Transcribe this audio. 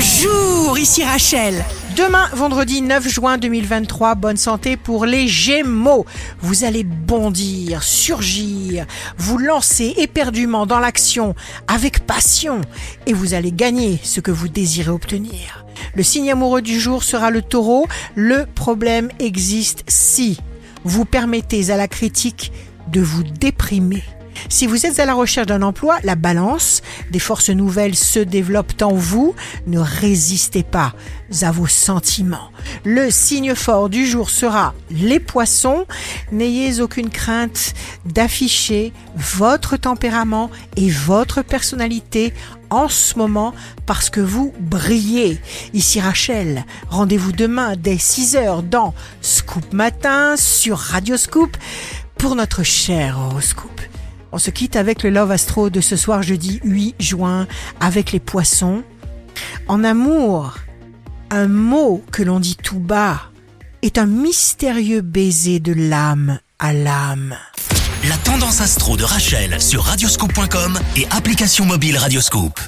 Bonjour, ici Rachel. Demain, vendredi 9 juin 2023, bonne santé pour les Gémeaux. Vous allez bondir, surgir, vous lancer éperdument dans l'action avec passion et vous allez gagner ce que vous désirez obtenir. Le signe amoureux du jour sera le taureau. Le problème existe si vous permettez à la critique de vous déprimer. Si vous êtes à la recherche d'un emploi, la balance des forces nouvelles se développe en vous. Ne résistez pas à vos sentiments. Le signe fort du jour sera les poissons. N'ayez aucune crainte d'afficher votre tempérament et votre personnalité en ce moment parce que vous brillez. Ici Rachel, rendez-vous demain dès 6h dans Scoop Matin sur Radio Scoop pour notre cher horoscope. On se quitte avec le Love Astro de ce soir jeudi 8 juin avec les poissons. En amour, un mot que l'on dit tout bas est un mystérieux baiser de l'âme à l'âme. La tendance astro de Rachel sur radioscope.com et application mobile Radioscope.